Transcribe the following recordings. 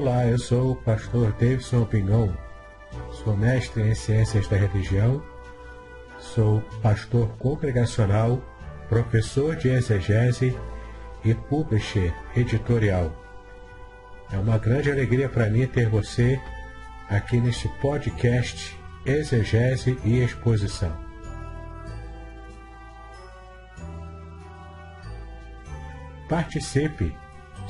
Olá, eu sou o pastor Davidson Pinhon, sou mestre em Ciências da Religião, sou pastor congregacional, professor de exegese e publisher editorial. É uma grande alegria para mim ter você aqui neste podcast Exegese e Exposição. Participe!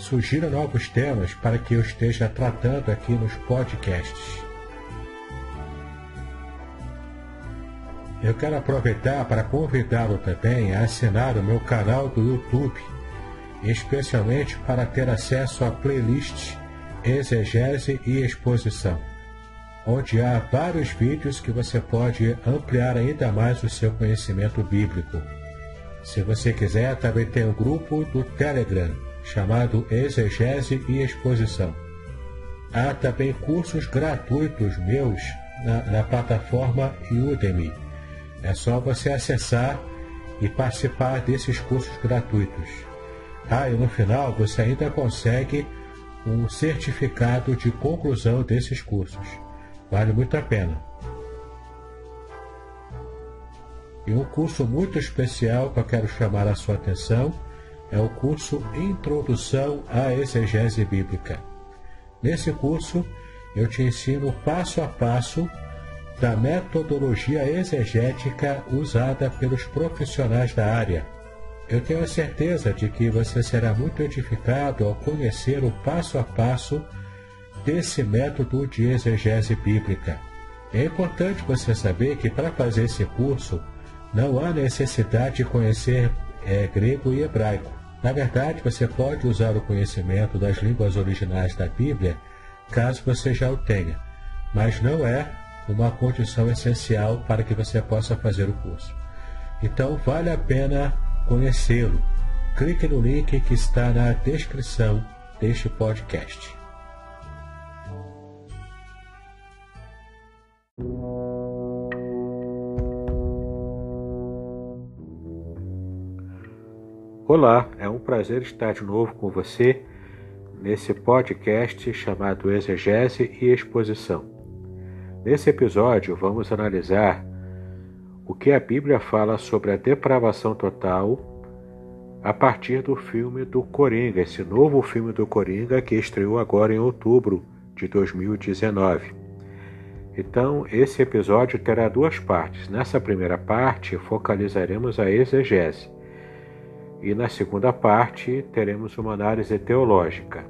Sugira novos temas para que eu esteja tratando aqui nos podcasts. Eu quero aproveitar para convidá-lo também a assinar o meu canal do YouTube, especialmente para ter acesso a playlists Exegese e Exposição, onde há vários vídeos que você pode ampliar ainda mais o seu conhecimento bíblico. Se você quiser, também tem um grupo do Telegram chamado Exegese e Exposição. Há também cursos gratuitos meus na, na plataforma Udemy. É só você acessar e participar desses cursos gratuitos. Ah, e no final você ainda consegue um certificado de conclusão desses cursos. Vale muito a pena. E um curso muito especial que eu quero chamar a sua atenção é o curso Introdução à Exegese Bíblica. Nesse curso, eu te ensino passo a passo da metodologia exegética usada pelos profissionais da área. Eu tenho a certeza de que você será muito edificado ao conhecer o passo a passo desse método de exegese bíblica. É importante você saber que para fazer esse curso não há necessidade de conhecer é, grego e hebraico. Na verdade, você pode usar o conhecimento das línguas originais da Bíblia caso você já o tenha, mas não é uma condição essencial para que você possa fazer o curso. Então, vale a pena conhecê-lo. Clique no link que está na descrição deste podcast. Olá, é um prazer estar de novo com você nesse podcast chamado Exegese e Exposição. Nesse episódio, vamos analisar o que a Bíblia fala sobre a depravação total a partir do filme do Coringa, esse novo filme do Coringa que estreou agora em outubro de 2019. Então, esse episódio terá duas partes. Nessa primeira parte, focalizaremos a exegese e na segunda parte teremos uma análise teológica.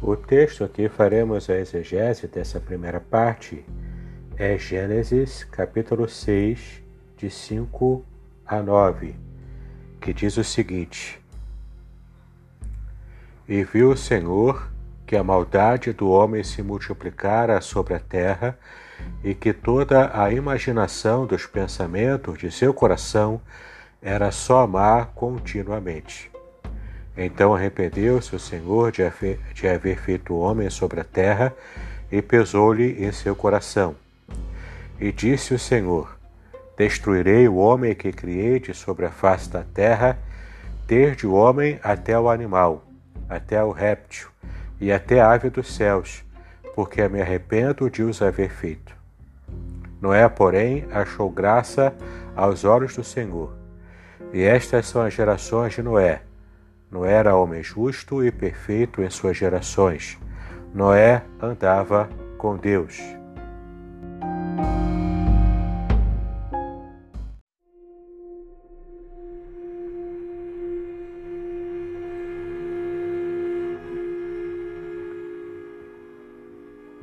O texto que faremos a exegese dessa primeira parte é Gênesis capítulo 6, de 5 a 9, que diz o seguinte: e viu o Senhor que a maldade do homem se multiplicara sobre a terra e que toda a imaginação dos pensamentos de seu coração era só amar continuamente. Então arrependeu-se o Senhor de haver, de haver feito o homem sobre a terra e pesou-lhe em seu coração. E disse o Senhor: Destruirei o homem que criei de sobre a face da terra, desde o homem até o animal até o réptil e até a ave dos céus, porque me arrependo de os haver feito. Noé, porém, achou graça aos olhos do Senhor. E estas são as gerações de Noé. Noé era homem justo e perfeito em suas gerações. Noé andava com Deus.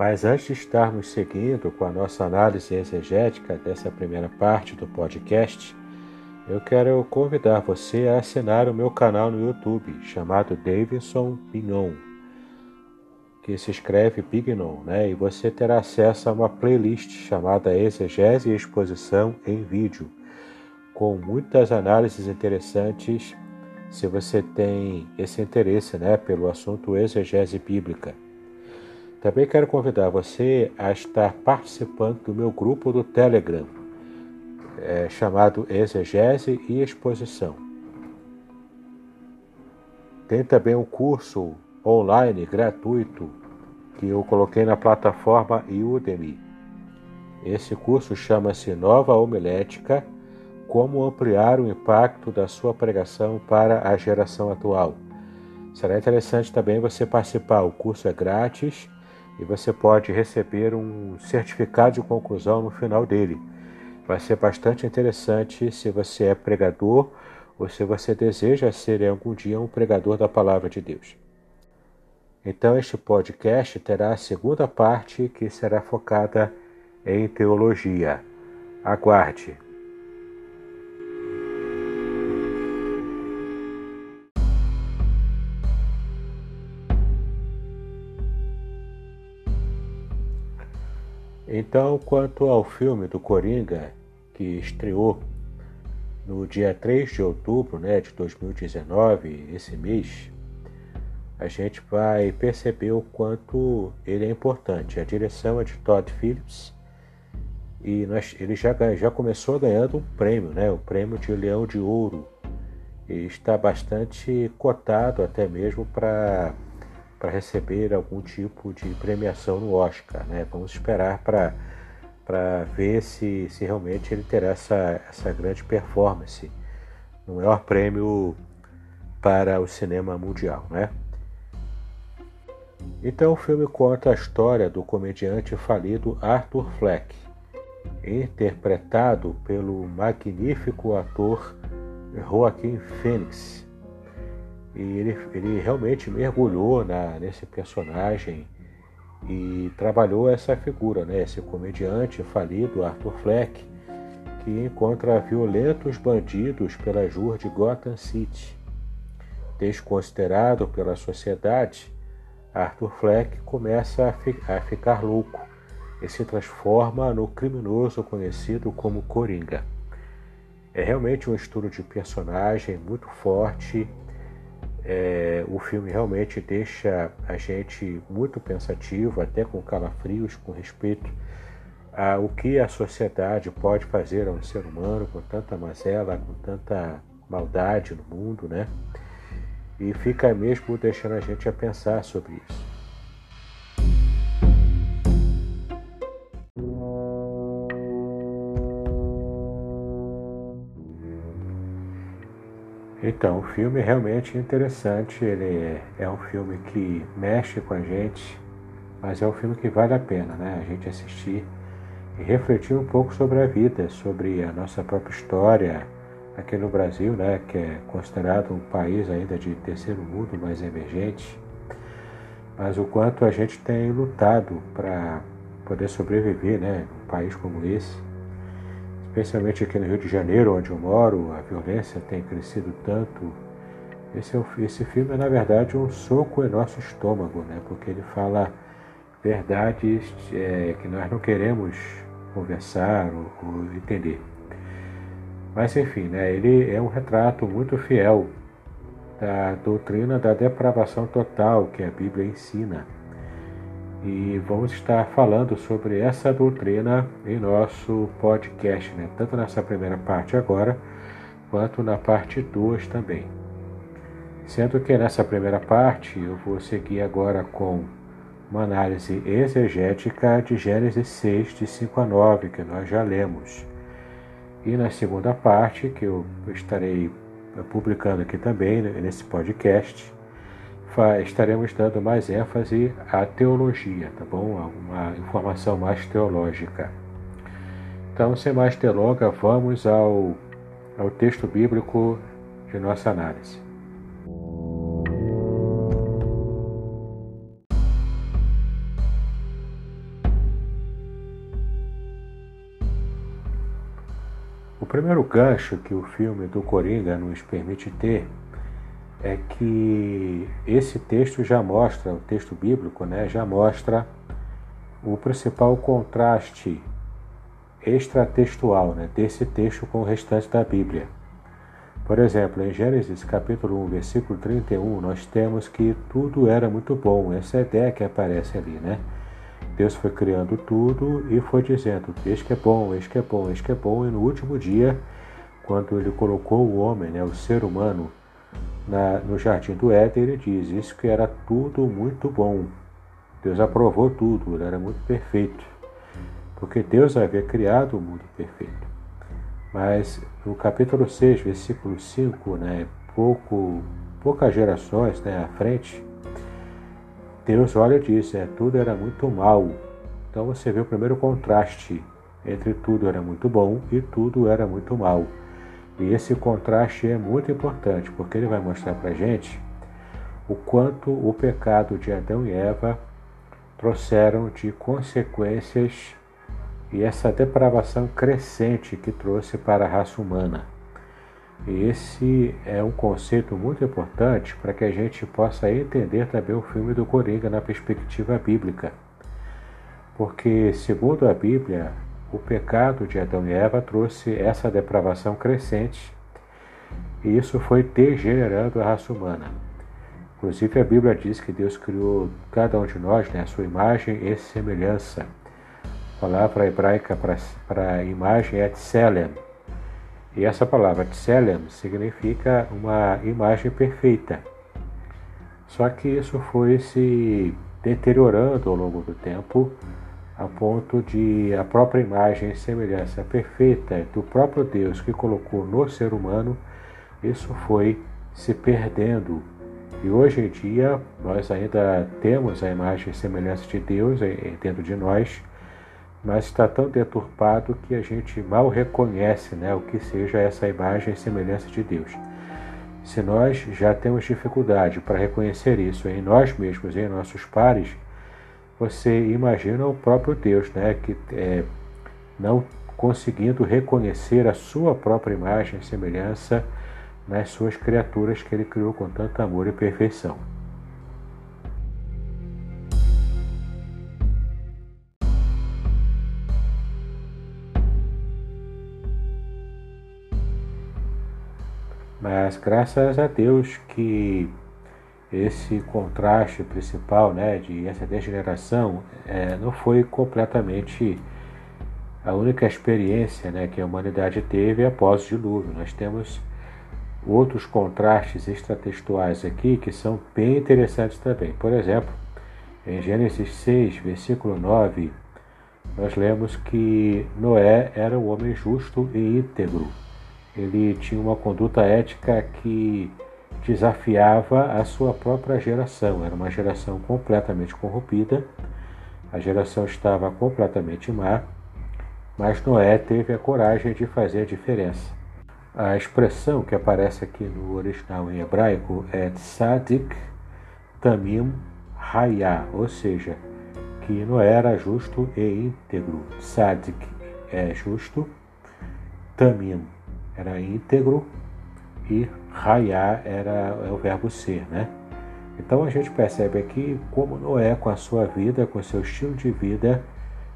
Mas antes de estarmos seguindo com a nossa análise exegética dessa primeira parte do podcast, eu quero convidar você a assinar o meu canal no YouTube, chamado Davidson Pignon, que se escreve Pignon, né? E você terá acesso a uma playlist chamada Exegese e Exposição em vídeo, com muitas análises interessantes se você tem esse interesse, né, pelo assunto exegese bíblica. Também quero convidar você a estar participando do meu grupo do Telegram, é, chamado Exegese e Exposição. Tem também um curso online gratuito que eu coloquei na plataforma Udemy. Esse curso chama-se Nova Homilética: Como ampliar o impacto da sua pregação para a geração atual. Será interessante também você participar. O curso é grátis e você pode receber um certificado de conclusão no final dele. Vai ser bastante interessante se você é pregador ou se você deseja ser algum dia um pregador da palavra de Deus. Então, este podcast terá a segunda parte que será focada em teologia. Aguarde! Então, quanto ao filme do Coringa, que estreou no dia 3 de outubro né, de 2019, esse mês, a gente vai perceber o quanto ele é importante. A direção é de Todd Phillips e nós, ele já, já começou ganhando um prêmio, né, o prêmio de Leão de Ouro. E está bastante cotado até mesmo para para receber algum tipo de premiação no Oscar. Né? Vamos esperar para ver se, se realmente ele terá essa, essa grande performance no maior prêmio para o cinema mundial. Né? Então o filme conta a história do comediante falido Arthur Fleck, interpretado pelo magnífico ator Joaquim Phoenix e ele, ele realmente mergulhou na, nesse personagem e trabalhou essa figura, né? esse comediante falido, Arthur Fleck, que encontra violentos bandidos pelas ruas de Gotham City. Desconsiderado pela sociedade, Arthur Fleck começa a, fi a ficar louco e se transforma no criminoso conhecido como Coringa. É realmente um estudo de personagem muito forte é, o filme realmente deixa a gente muito pensativo, até com calafrios, com respeito ao que a sociedade pode fazer a um ser humano com tanta mazela, com tanta maldade no mundo, né? E fica mesmo deixando a gente a pensar sobre isso. Então, o filme é realmente interessante, ele é, é um filme que mexe com a gente, mas é um filme que vale a pena, né? A gente assistir e refletir um pouco sobre a vida, sobre a nossa própria história aqui no Brasil, né? Que é considerado um país ainda de terceiro mundo, mais emergente, mas o quanto a gente tem lutado para poder sobreviver, né? Num país como esse especialmente aqui no Rio de Janeiro, onde eu moro, a violência tem crescido tanto. Esse, é esse filme é, na verdade, um soco em nosso estômago, né? porque ele fala verdades é, que nós não queremos conversar ou, ou, entender. Mas, enfim, né? ele é um retrato muito fiel da doutrina da depravação total que a Bíblia ensina e vamos estar falando sobre essa doutrina em nosso podcast, né? tanto nessa primeira parte agora, quanto na parte 2 também. Sendo que nessa primeira parte eu vou seguir agora com uma análise exegética de Gênesis 6, de 5 a 9, que nós já lemos. E na segunda parte, que eu estarei publicando aqui também nesse podcast, estaremos dando mais ênfase à teologia, tá bom? Uma informação mais teológica. Então, sem mais delonga, vamos ao, ao texto bíblico de nossa análise. O primeiro gancho que o filme do Coringa nos permite ter é que esse texto já mostra, o texto bíblico, né, já mostra o principal contraste extratextual né, desse texto com o restante da Bíblia. Por exemplo, em Gênesis capítulo 1, versículo 31, nós temos que tudo era muito bom. Essa é ideia que aparece ali, né? Deus foi criando tudo e foi dizendo: Eis que é bom, eis que é bom, eis que é bom. E no último dia, quando ele colocou o homem, né, o ser humano, na, no jardim do Éden, ele diz: Isso que era tudo muito bom. Deus aprovou tudo, era muito perfeito. Porque Deus havia criado o mundo perfeito. Mas no capítulo 6, versículo 5, né, pouco, poucas gerações né, à frente, Deus olha e diz: é, tudo era muito mal. Então você vê o primeiro contraste entre tudo era muito bom e tudo era muito mal. E esse contraste é muito importante, porque ele vai mostrar para gente o quanto o pecado de Adão e Eva trouxeram de consequências e essa depravação crescente que trouxe para a raça humana. E esse é um conceito muito importante para que a gente possa entender também o filme do Coringa na perspectiva bíblica. Porque, segundo a Bíblia, o pecado de Adão e Eva trouxe essa depravação crescente e isso foi degenerando a raça humana. Inclusive, a Bíblia diz que Deus criou cada um de nós, né, a sua imagem e semelhança. A palavra hebraica para imagem é tselem. E essa palavra tselem significa uma imagem perfeita. Só que isso foi se deteriorando ao longo do tempo, a ponto de a própria imagem e semelhança perfeita do próprio Deus que colocou no ser humano, isso foi se perdendo. E hoje em dia nós ainda temos a imagem e semelhança de Deus dentro de nós, mas está tão deturpado que a gente mal reconhece né, o que seja essa imagem e semelhança de Deus. Se nós já temos dificuldade para reconhecer isso em nós mesmos e em nossos pares, você imagina o próprio Deus, né, que é, não conseguindo reconhecer a sua própria imagem e semelhança nas suas criaturas que ele criou com tanto amor e perfeição. Mas graças a Deus que esse contraste principal, né, de essa degeneração, é, não foi completamente a única experiência né, que a humanidade teve após o dilúvio. Nós temos outros contrastes extratextuais aqui que são bem interessantes também. Por exemplo, em Gênesis 6, versículo 9, nós lemos que Noé era um homem justo e íntegro ele tinha uma conduta ética que desafiava a sua própria geração. Era uma geração completamente corrompida, a geração estava completamente má, mas Noé teve a coragem de fazer a diferença. A expressão que aparece aqui no original em hebraico é tzadik tamim hayah, ou seja, que Noé era justo e íntegro. Tzadik é justo, tamim era íntegro e raiar era é o verbo ser, né? Então a gente percebe aqui como Noé, com a sua vida, com seu estilo de vida,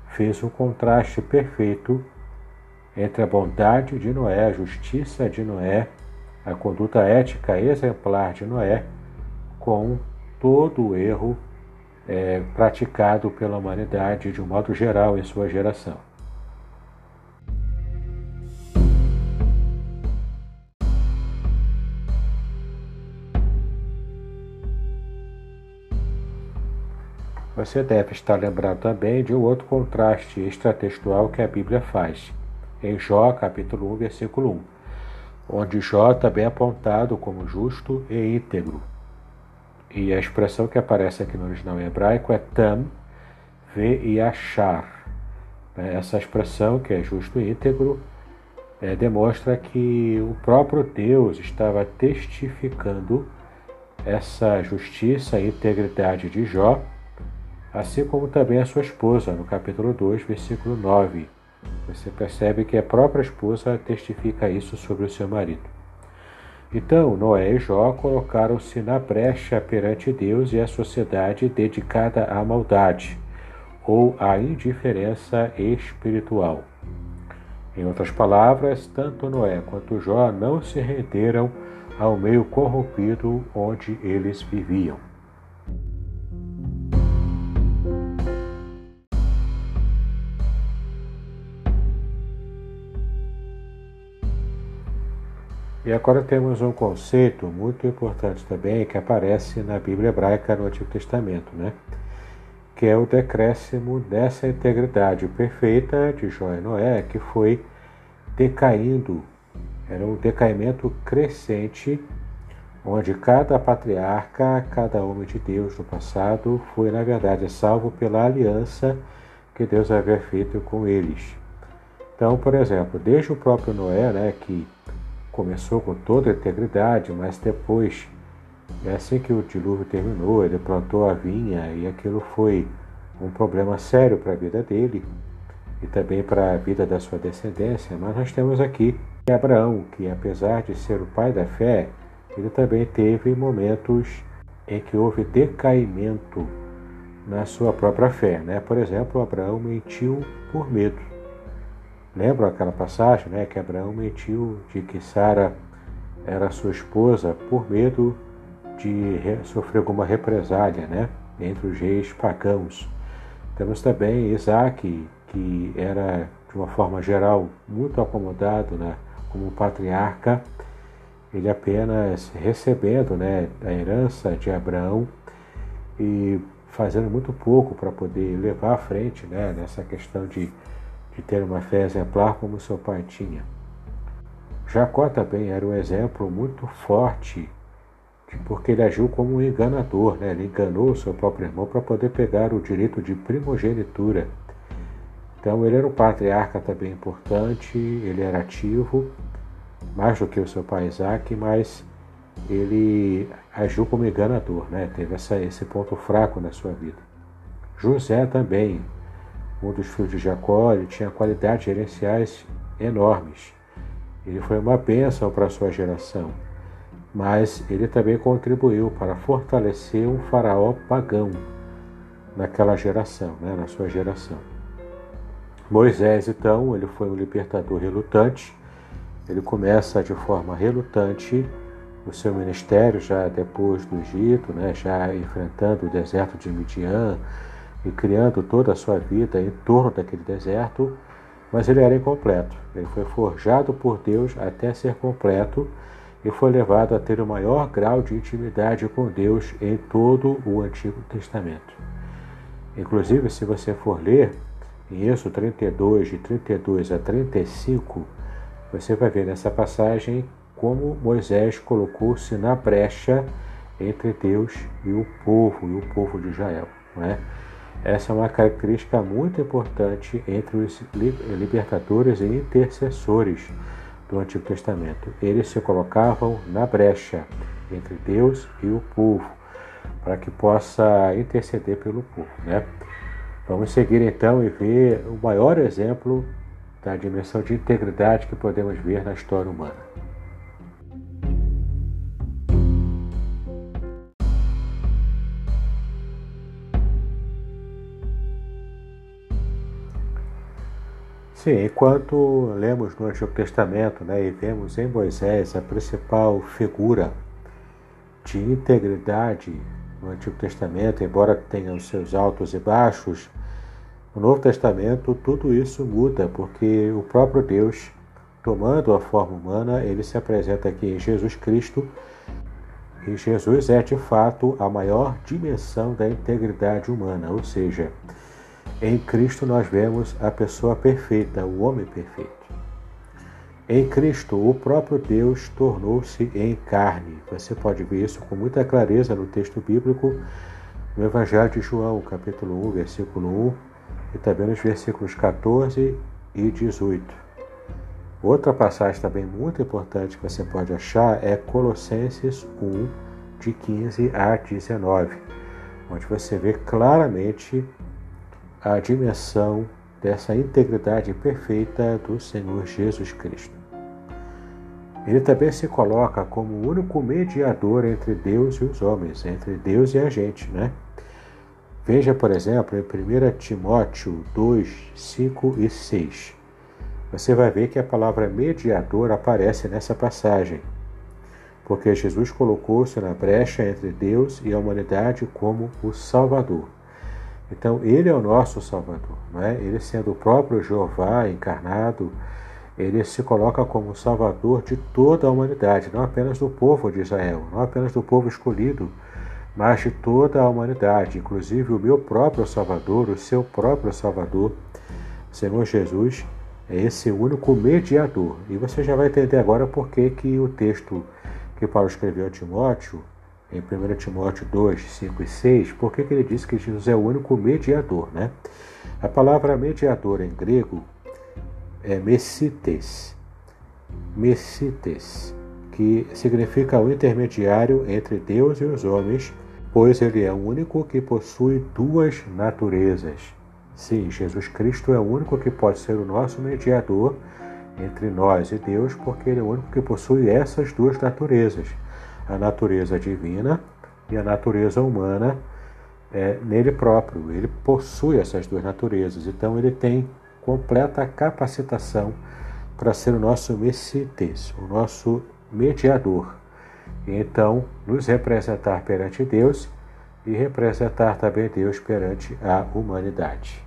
fez um contraste perfeito entre a bondade de Noé, a justiça de Noé, a conduta ética exemplar de Noé, com todo o erro é, praticado pela humanidade de um modo geral em sua geração. Você deve estar lembrado também de um outro contraste extratextual que a Bíblia faz, em Jó, capítulo 1, versículo 1, onde Jó também é apontado como justo e íntegro. E a expressão que aparece aqui no original em hebraico é tam, ve e achar. Essa expressão, que é justo e íntegro, é, demonstra que o próprio Deus estava testificando essa justiça e integridade de Jó assim como também a sua esposa, no capítulo 2, versículo 9. Você percebe que a própria esposa testifica isso sobre o seu marido. Então, Noé e Jó colocaram-se na brecha perante Deus e a sociedade dedicada à maldade ou à indiferença espiritual. Em outras palavras, tanto Noé quanto Jó não se renderam ao meio corrompido onde eles viviam. E agora temos um conceito muito importante também que aparece na Bíblia hebraica no Antigo Testamento, né? que é o decréscimo dessa integridade perfeita de Jó e Noé, que foi decaindo, era um decaimento crescente, onde cada patriarca, cada homem de Deus do passado foi, na verdade, salvo pela aliança que Deus havia feito com eles. Então, por exemplo, desde o próprio Noé, né, que começou com toda a integridade, mas depois, é assim que o dilúvio terminou, ele plantou a vinha e aquilo foi um problema sério para a vida dele e também para a vida da sua descendência. Mas nós temos aqui Abraão, que apesar de ser o pai da fé, ele também teve momentos em que houve decaimento na sua própria fé. Né? Por exemplo, Abraão mentiu por medo. Lembram aquela passagem né, que Abraão mentiu de que Sara era sua esposa por medo de sofrer alguma represália né, entre os reis pagãos. Temos também Isaac, que era, de uma forma geral, muito acomodado né, como patriarca, ele apenas recebendo né, a herança de Abraão e fazendo muito pouco para poder levar à frente né, nessa questão de de ter uma fé exemplar como seu pai tinha. Jacó também era um exemplo muito forte, porque ele agiu como um enganador, né? ele enganou seu próprio irmão para poder pegar o direito de primogenitura. Então ele era um patriarca também importante, ele era ativo, mais do que o seu pai Isaac, mas ele agiu como enganador, né? teve essa, esse ponto fraco na sua vida. José também, um dos filhos de Jacó, ele tinha qualidades gerenciais enormes. Ele foi uma bênção para a sua geração, mas ele também contribuiu para fortalecer um faraó pagão naquela geração, né, na sua geração. Moisés, então, ele foi um libertador relutante. Ele começa de forma relutante o seu ministério já depois do Egito, né, já enfrentando o deserto de Midian, e criando toda a sua vida em torno daquele deserto, mas ele era incompleto. Ele foi forjado por Deus até ser completo e foi levado a ter o maior grau de intimidade com Deus em todo o Antigo Testamento. Inclusive, se você for ler em Êxodo 32, de 32 a 35, você vai ver nessa passagem como Moisés colocou-se na brecha entre Deus e o povo, e o povo de Israel. Não é? Essa é uma característica muito importante entre os libertadores e intercessores do Antigo Testamento. Eles se colocavam na brecha entre Deus e o povo, para que possa interceder pelo povo. Né? Vamos seguir então e ver o maior exemplo da dimensão de integridade que podemos ver na história humana. Sim, enquanto lemos no Antigo Testamento né, e vemos em Moisés a principal figura de integridade no Antigo Testamento, embora tenha os seus altos e baixos, no Novo Testamento tudo isso muda, porque o próprio Deus, tomando a forma humana, ele se apresenta aqui em Jesus Cristo, e Jesus é de fato a maior dimensão da integridade humana, ou seja, em Cristo nós vemos a pessoa perfeita, o homem perfeito. Em Cristo, o próprio Deus tornou-se em carne. Você pode ver isso com muita clareza no texto bíblico, no Evangelho de João, capítulo 1, versículo 1, e também nos versículos 14 e 18. Outra passagem também muito importante que você pode achar é Colossenses 1, de 15 a 19, onde você vê claramente a dimensão dessa integridade perfeita do Senhor Jesus Cristo. Ele também se coloca como o único mediador entre Deus e os homens, entre Deus e a gente, né? Veja, por exemplo, em 1 Timóteo 2, 5 e 6. você vai ver que a palavra mediador aparece nessa passagem, porque Jesus colocou-se na brecha entre Deus e a humanidade como o Salvador. Então, ele é o nosso Salvador, não é? Ele sendo o próprio Jeová encarnado, ele se coloca como Salvador de toda a humanidade, não apenas do povo de Israel, não apenas do povo escolhido, mas de toda a humanidade, inclusive o meu próprio Salvador, o seu próprio Salvador, Senhor Jesus, é esse único mediador. E você já vai entender agora por que, que o texto que Paulo escreveu a Timóteo, em 1 Timóteo 2, 5 e 6, por que, ele diz que Jesus é o único mediador? Né? A palavra mediador em grego é messites, messites, que significa o intermediário entre Deus e os homens, pois ele é o único que possui duas naturezas. Sim, Jesus Cristo é o único que pode ser o nosso mediador entre nós e Deus, porque Ele é o único que possui essas duas naturezas, a natureza divina e a natureza humana é, nele próprio. Ele possui essas duas naturezas, então ele tem completa capacitação para ser o nosso Messites, o nosso mediador. E então nos representar perante Deus e representar também Deus perante a humanidade.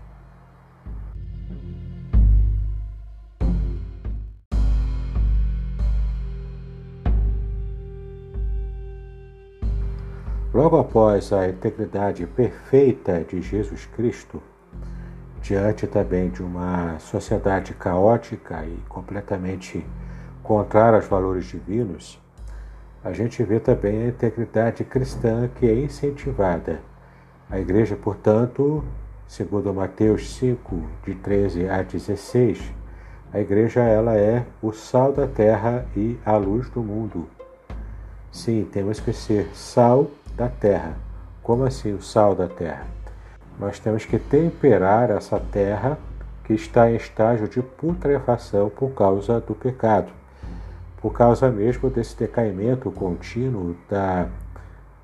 Logo após a integridade perfeita de Jesus Cristo, diante também de uma sociedade caótica e completamente contrária aos valores divinos, a gente vê também a integridade cristã que é incentivada. A igreja, portanto, segundo Mateus 5, de 13 a 16, a igreja ela é o sal da terra e a luz do mundo. Sim, temos que ser sal da terra. Como assim o sal da terra? Nós temos que temperar essa terra que está em estágio de putrefação por causa do pecado, por causa mesmo desse decaimento contínuo da,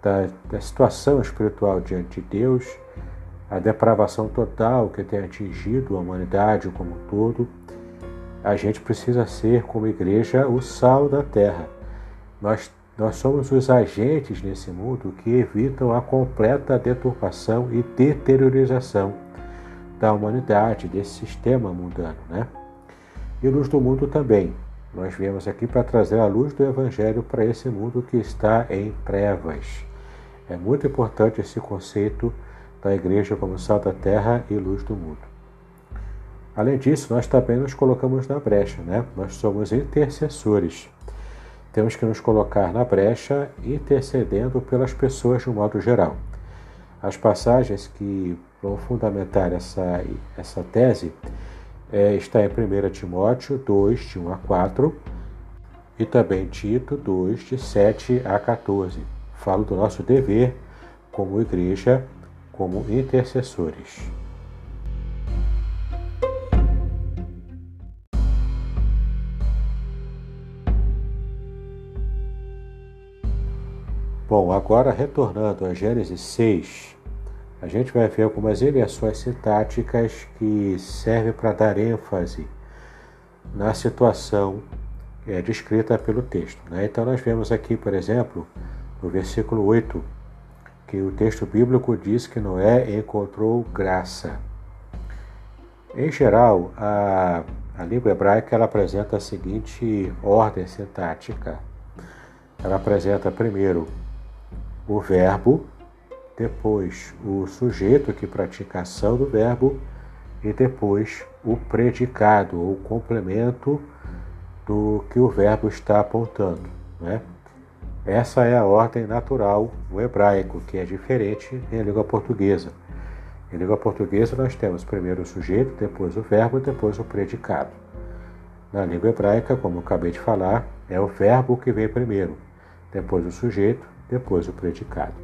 da, da situação espiritual diante de Deus, a depravação total que tem atingido a humanidade como um todo. A gente precisa ser, como igreja, o sal da terra. Nós nós somos os agentes nesse mundo que evitam a completa deturpação e deteriorização da humanidade, desse sistema mundano. Né? E luz do mundo também. Nós viemos aqui para trazer a luz do Evangelho para esse mundo que está em trevas. É muito importante esse conceito da igreja como sal da terra e luz do mundo. Além disso, nós também nos colocamos na brecha, né? Nós somos intercessores temos que nos colocar na brecha, intercedendo pelas pessoas de um modo geral. As passagens que vão fundamentar essa, essa tese é, está em 1 Timóteo 2, de 1 a 4, e também Tito 2, de 7 a 14. Falo do nosso dever como igreja, como intercessores. Bom, agora retornando a Gênesis 6, a gente vai ver algumas inversões sintáticas que servem para dar ênfase na situação é, descrita pelo texto. Né? Então, nós vemos aqui, por exemplo, no versículo 8, que o texto bíblico diz que Noé encontrou graça. Em geral, a, a língua hebraica ela apresenta a seguinte ordem sintática. Ela apresenta primeiro o verbo, depois o sujeito que pratica a ação do verbo e depois o predicado ou complemento do que o verbo está apontando. Né? Essa é a ordem natural no hebraico, que é diferente em língua portuguesa. Em língua portuguesa nós temos primeiro o sujeito, depois o verbo, depois o predicado. Na língua hebraica, como eu acabei de falar, é o verbo que vem primeiro, depois o sujeito, depois o predicado.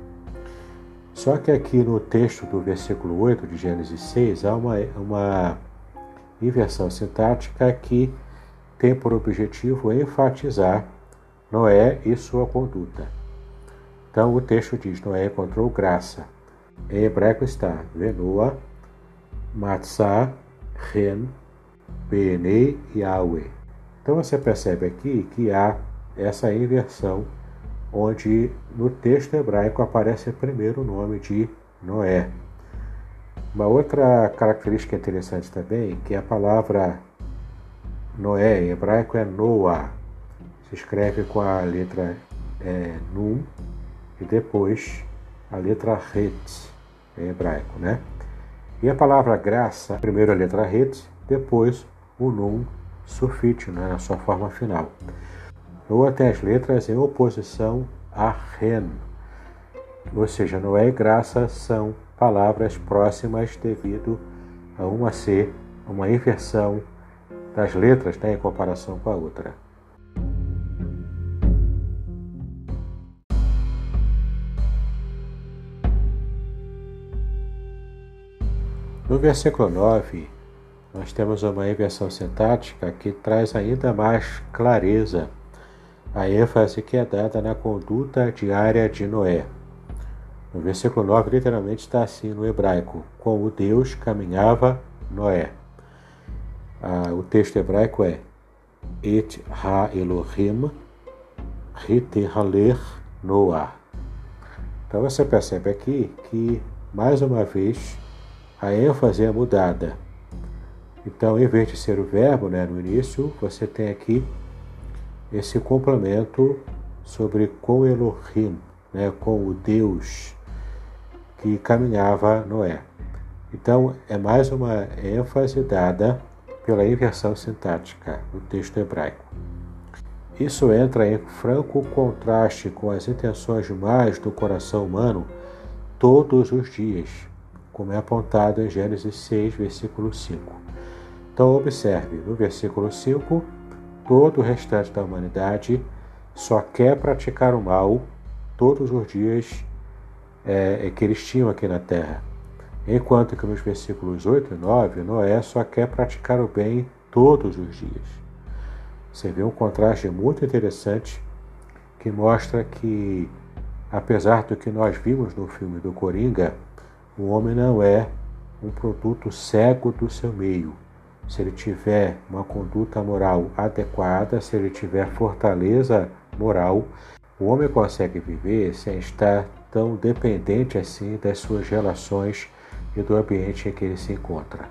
Só que aqui no texto do versículo 8 de Gênesis 6 há uma, uma inversão sintática que tem por objetivo enfatizar Noé e sua conduta. Então o texto diz: Noé encontrou graça. Em hebraico está Venoa, Matzah, Ren, Bene Yahweh. Então você percebe aqui que há essa inversão, onde no texto hebraico aparece primeiro o nome de Noé. Uma outra característica interessante também, que a palavra Noé em hebraico é Noah. Se escreve com a letra é, Num e depois a letra Het em hebraico, né? E a palavra graça, primeiro a letra Het, depois o Num sulfite, né, na sua forma final. Noah tem as letras em oposição a Ren, ou seja, Noé e graça são palavras próximas devido a uma ser uma inversão das letras né, em comparação com a outra. No versículo 9, nós temos uma inversão sintática que traz ainda mais clareza a ênfase que é dada na conduta diária de Noé. No versículo 9, literalmente está assim no hebraico: Com o Deus caminhava Noé. Ah, o texto hebraico é Et ha Elohim Ritehaler Noah. Então você percebe aqui que, mais uma vez, a ênfase é mudada. Então, em vez de ser o verbo né, no início, você tem aqui esse complemento sobre com Elohim, né, com o Deus que caminhava Noé. Então, é mais uma ênfase dada pela inversão sintática no texto hebraico. Isso entra em franco contraste com as intenções mais do coração humano todos os dias como é apontado em Gênesis 6, versículo 5. Então, observe, no versículo 5, todo o restante da humanidade só quer praticar o mal todos os dias é, que eles tinham aqui na terra. Enquanto que nos versículos 8 e 9, Noé só quer praticar o bem todos os dias. Você vê um contraste muito interessante que mostra que, apesar do que nós vimos no filme do Coringa, o homem não é um produto cego do seu meio. Se ele tiver uma conduta moral adequada, se ele tiver fortaleza moral, o homem consegue viver sem estar tão dependente assim das suas relações e do ambiente em que ele se encontra.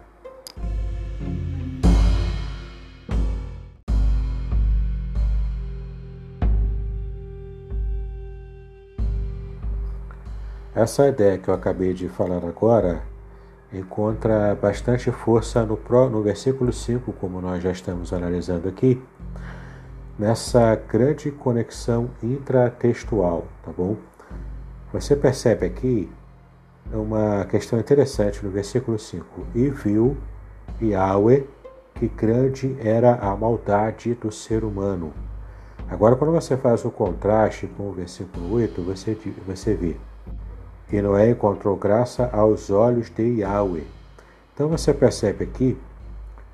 Essa ideia que eu acabei de falar agora encontra bastante força no, no versículo 5, como nós já estamos analisando aqui, nessa grande conexão intratextual, tá bom? Você percebe aqui uma questão interessante no versículo 5. E viu Yahweh que grande era a maldade do ser humano. Agora, quando você faz o contraste com o versículo 8, você, você vê e Noé encontrou graça aos olhos de Yahweh. Então você percebe aqui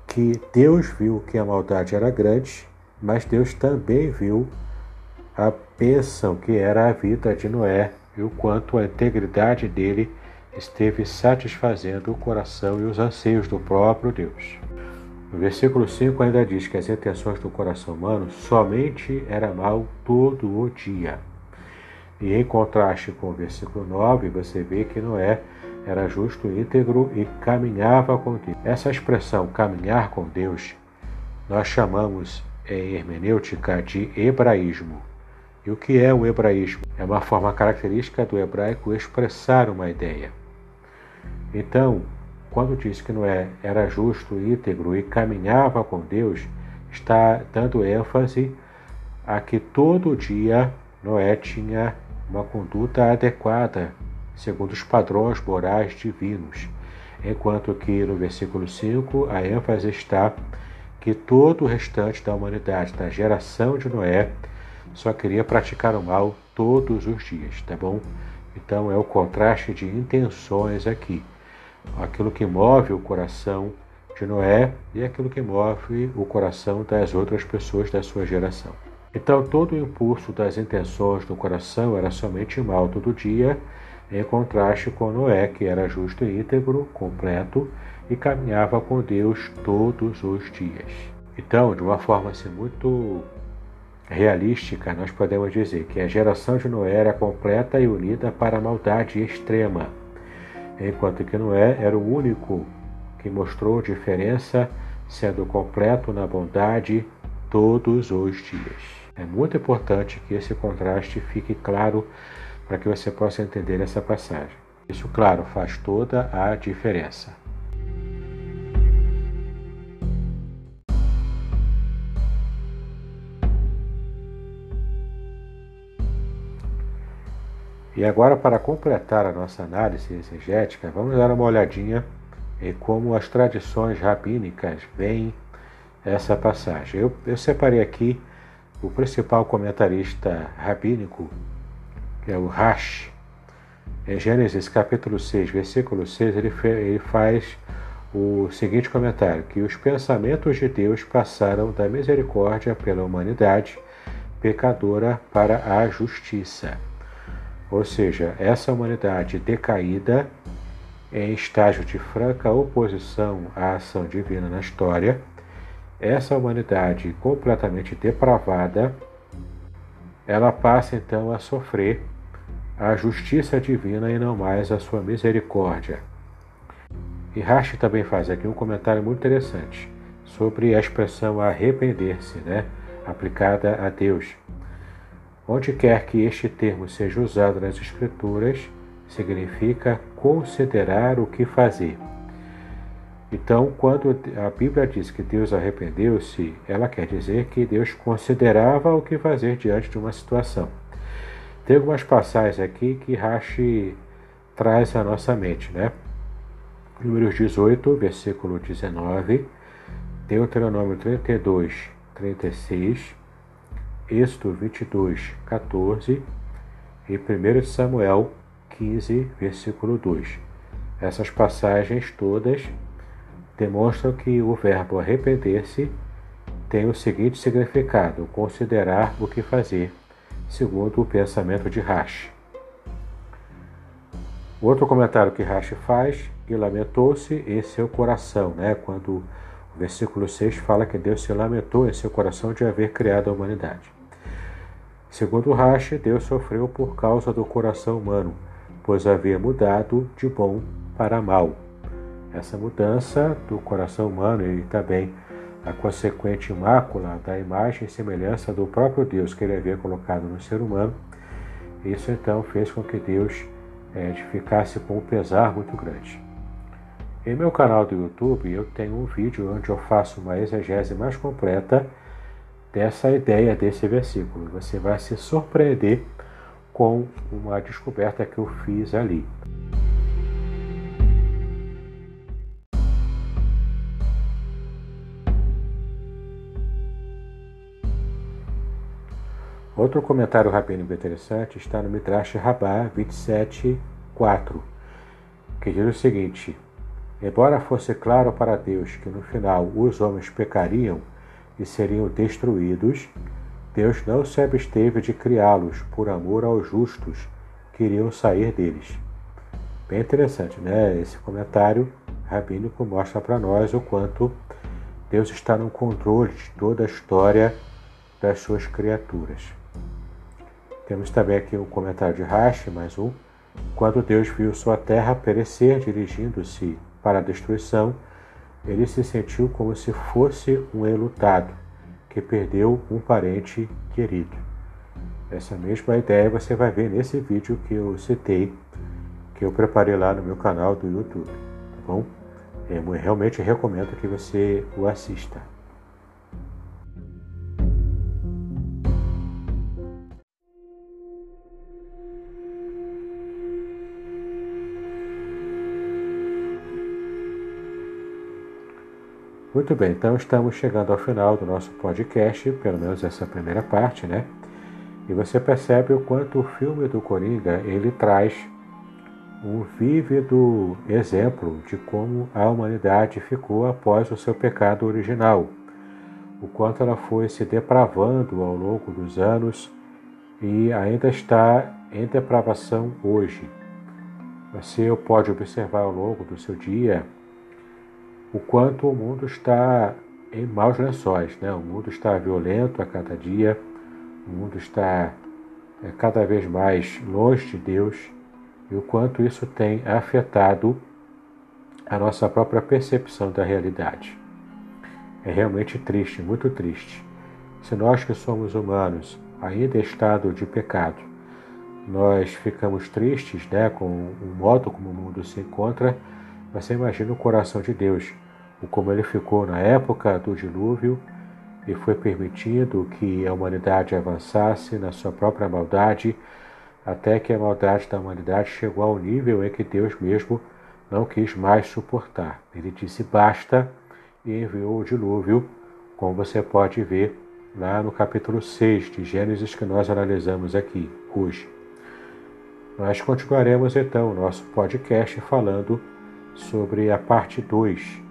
que Deus viu que a maldade era grande, mas Deus também viu a bênção que era a vida de Noé e o quanto a integridade dele esteve satisfazendo o coração e os anseios do próprio Deus. No versículo 5 ainda diz que as intenções do coração humano somente era mal todo o dia. E em contraste com o versículo 9, você vê que Noé era justo, íntegro e caminhava com Deus. Essa expressão caminhar com Deus nós chamamos em hermenêutica de hebraísmo. E o que é o hebraísmo? É uma forma característica do hebraico expressar uma ideia. Então, quando diz que Noé era justo, íntegro e caminhava com Deus, está dando ênfase a que todo dia Noé tinha uma conduta adequada, segundo os padrões morais divinos, enquanto que no versículo 5 a ênfase está que todo o restante da humanidade, da geração de Noé, só queria praticar o mal todos os dias, tá bom? Então é o contraste de intenções aqui. Aquilo que move o coração de Noé e aquilo que move o coração das outras pessoas da sua geração. Então, todo o impulso das intenções do coração era somente mal todo dia, em contraste com Noé, que era justo e íntegro, completo, e caminhava com Deus todos os dias. Então, de uma forma assim, muito realística, nós podemos dizer que a geração de Noé era completa e unida para a maldade extrema, enquanto que Noé era o único que mostrou diferença, sendo completo na bondade todos os dias. É muito importante que esse contraste fique claro para que você possa entender essa passagem. Isso, claro, faz toda a diferença. E agora, para completar a nossa análise exegética, vamos dar uma olhadinha em como as tradições rabínicas veem essa passagem. Eu, eu separei aqui o principal comentarista rabínico, que é o Rash, em Gênesis capítulo 6, versículo 6, ele, ele faz o seguinte comentário: que os pensamentos de Deus passaram da misericórdia pela humanidade pecadora para a justiça. Ou seja, essa humanidade decaída, em estágio de franca oposição à ação divina na história, essa humanidade completamente depravada, ela passa então a sofrer a justiça divina e não mais a sua misericórdia. E Rashi também faz aqui um comentário muito interessante sobre a expressão arrepender-se, né, aplicada a Deus. Onde quer que este termo seja usado nas Escrituras, significa considerar o que fazer. Então, quando a Bíblia diz que Deus arrependeu-se, ela quer dizer que Deus considerava o que fazer diante de uma situação. Tem algumas passagens aqui que Rashi traz à nossa mente, né? Números 18, versículo 19, Deuteronômio 32, 36, Êxodo 22, 14 e 1 Samuel 15, versículo 2. Essas passagens todas demonstram que o verbo arrepender-se tem o seguinte significado: considerar o que fazer, segundo o pensamento de Rashi. Outro comentário que Rashi faz, e lamentou-se em seu coração, né? quando o versículo 6 fala que Deus se lamentou em seu coração de haver criado a humanidade. Segundo Rashi, Deus sofreu por causa do coração humano, pois havia mudado de bom para mal. Essa mudança do coração humano e também a consequente mácula da imagem e semelhança do próprio Deus que ele havia colocado no ser humano, isso então fez com que Deus é, ficasse com um pesar muito grande. Em meu canal do YouTube eu tenho um vídeo onde eu faço uma exegese mais completa dessa ideia desse versículo. Você vai se surpreender com uma descoberta que eu fiz ali. Outro comentário rabínico interessante está no Midrash Rabá 27.4, que diz o seguinte: Embora fosse claro para Deus que no final os homens pecariam e seriam destruídos, Deus não se absteve de criá-los por amor aos justos que iriam sair deles. Bem interessante, né? Esse comentário rabínico mostra para nós o quanto Deus está no controle de toda a história das suas criaturas. Temos também aqui um comentário de Rashi, mais um. Quando Deus viu sua terra perecer dirigindo-se para a destruição, ele se sentiu como se fosse um enlutado que perdeu um parente querido. Essa mesma ideia você vai ver nesse vídeo que eu citei, que eu preparei lá no meu canal do YouTube, tá bom? Eu realmente recomendo que você o assista. Muito bem, então estamos chegando ao final do nosso podcast, pelo menos essa primeira parte, né? E você percebe o quanto o filme do Coringa ele traz um vívido exemplo de como a humanidade ficou após o seu pecado original, o quanto ela foi se depravando ao longo dos anos e ainda está em depravação hoje. Você pode observar ao longo do seu dia o quanto o mundo está em maus lençóis, né? O mundo está violento a cada dia, o mundo está é, cada vez mais longe de Deus e o quanto isso tem afetado a nossa própria percepção da realidade. É realmente triste, muito triste. Se nós que somos humanos, ainda em estado de pecado, nós ficamos tristes né, com o modo como o mundo se encontra, você imagina o coração de Deus, o como ele ficou na época do dilúvio e foi permitido que a humanidade avançasse na sua própria maldade, até que a maldade da humanidade chegou ao nível em que Deus mesmo não quis mais suportar. Ele disse basta e enviou o dilúvio, como você pode ver lá no capítulo 6 de Gênesis que nós analisamos aqui hoje. Nós continuaremos então o nosso podcast falando sobre a parte 2,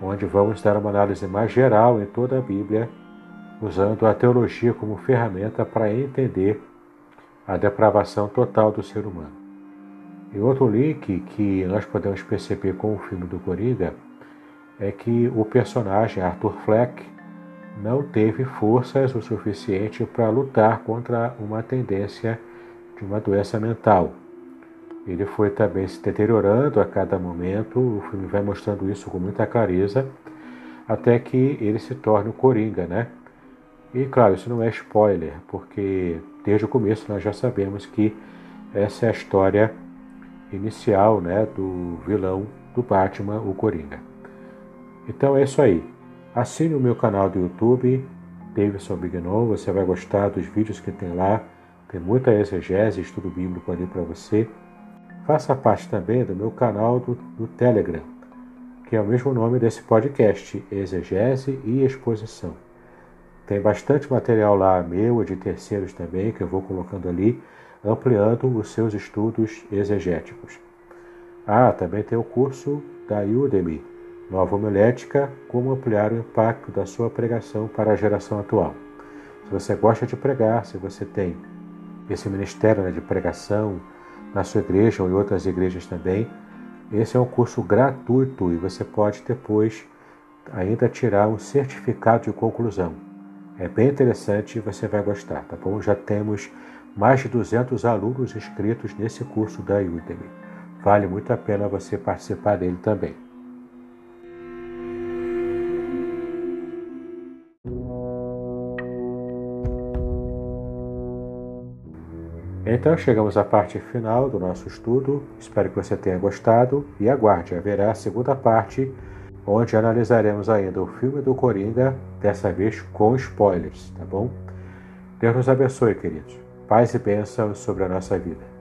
onde vamos dar uma análise mais geral em toda a Bíblia, usando a teologia como ferramenta para entender a depravação total do ser humano. E outro link que nós podemos perceber com o filme do Coringa é que o personagem Arthur Fleck não teve forças o suficiente para lutar contra uma tendência de uma doença mental. Ele foi também se deteriorando a cada momento, o filme vai mostrando isso com muita clareza, até que ele se torne o Coringa, né? E claro, isso não é spoiler, porque desde o começo nós já sabemos que essa é a história inicial né, do vilão do Batman, o Coringa. Então é isso aí. Assine o meu canal do YouTube, Davidson Bignon, você vai gostar dos vídeos que tem lá. Tem muita exegese, estudo bíblico ali para você. Faça parte também do meu canal do, do Telegram, que é o mesmo nome desse podcast, Exegese e Exposição. Tem bastante material lá meu e de terceiros também, que eu vou colocando ali, ampliando os seus estudos exegéticos. Ah, também tem o curso da Udemy, Nova Homilética, como ampliar o impacto da sua pregação para a geração atual. Se você gosta de pregar, se você tem esse ministério né, de pregação na sua igreja ou em outras igrejas também, esse é um curso gratuito e você pode depois ainda tirar um certificado de conclusão. É bem interessante e você vai gostar, tá bom? Já temos mais de 200 alunos inscritos nesse curso da Udemy. Vale muito a pena você participar dele também. Então chegamos à parte final do nosso estudo. Espero que você tenha gostado e aguarde, haverá a segunda parte, onde analisaremos ainda o filme do Coringa, dessa vez com spoilers, tá bom? Deus nos abençoe, queridos. Paz e bênção sobre a nossa vida.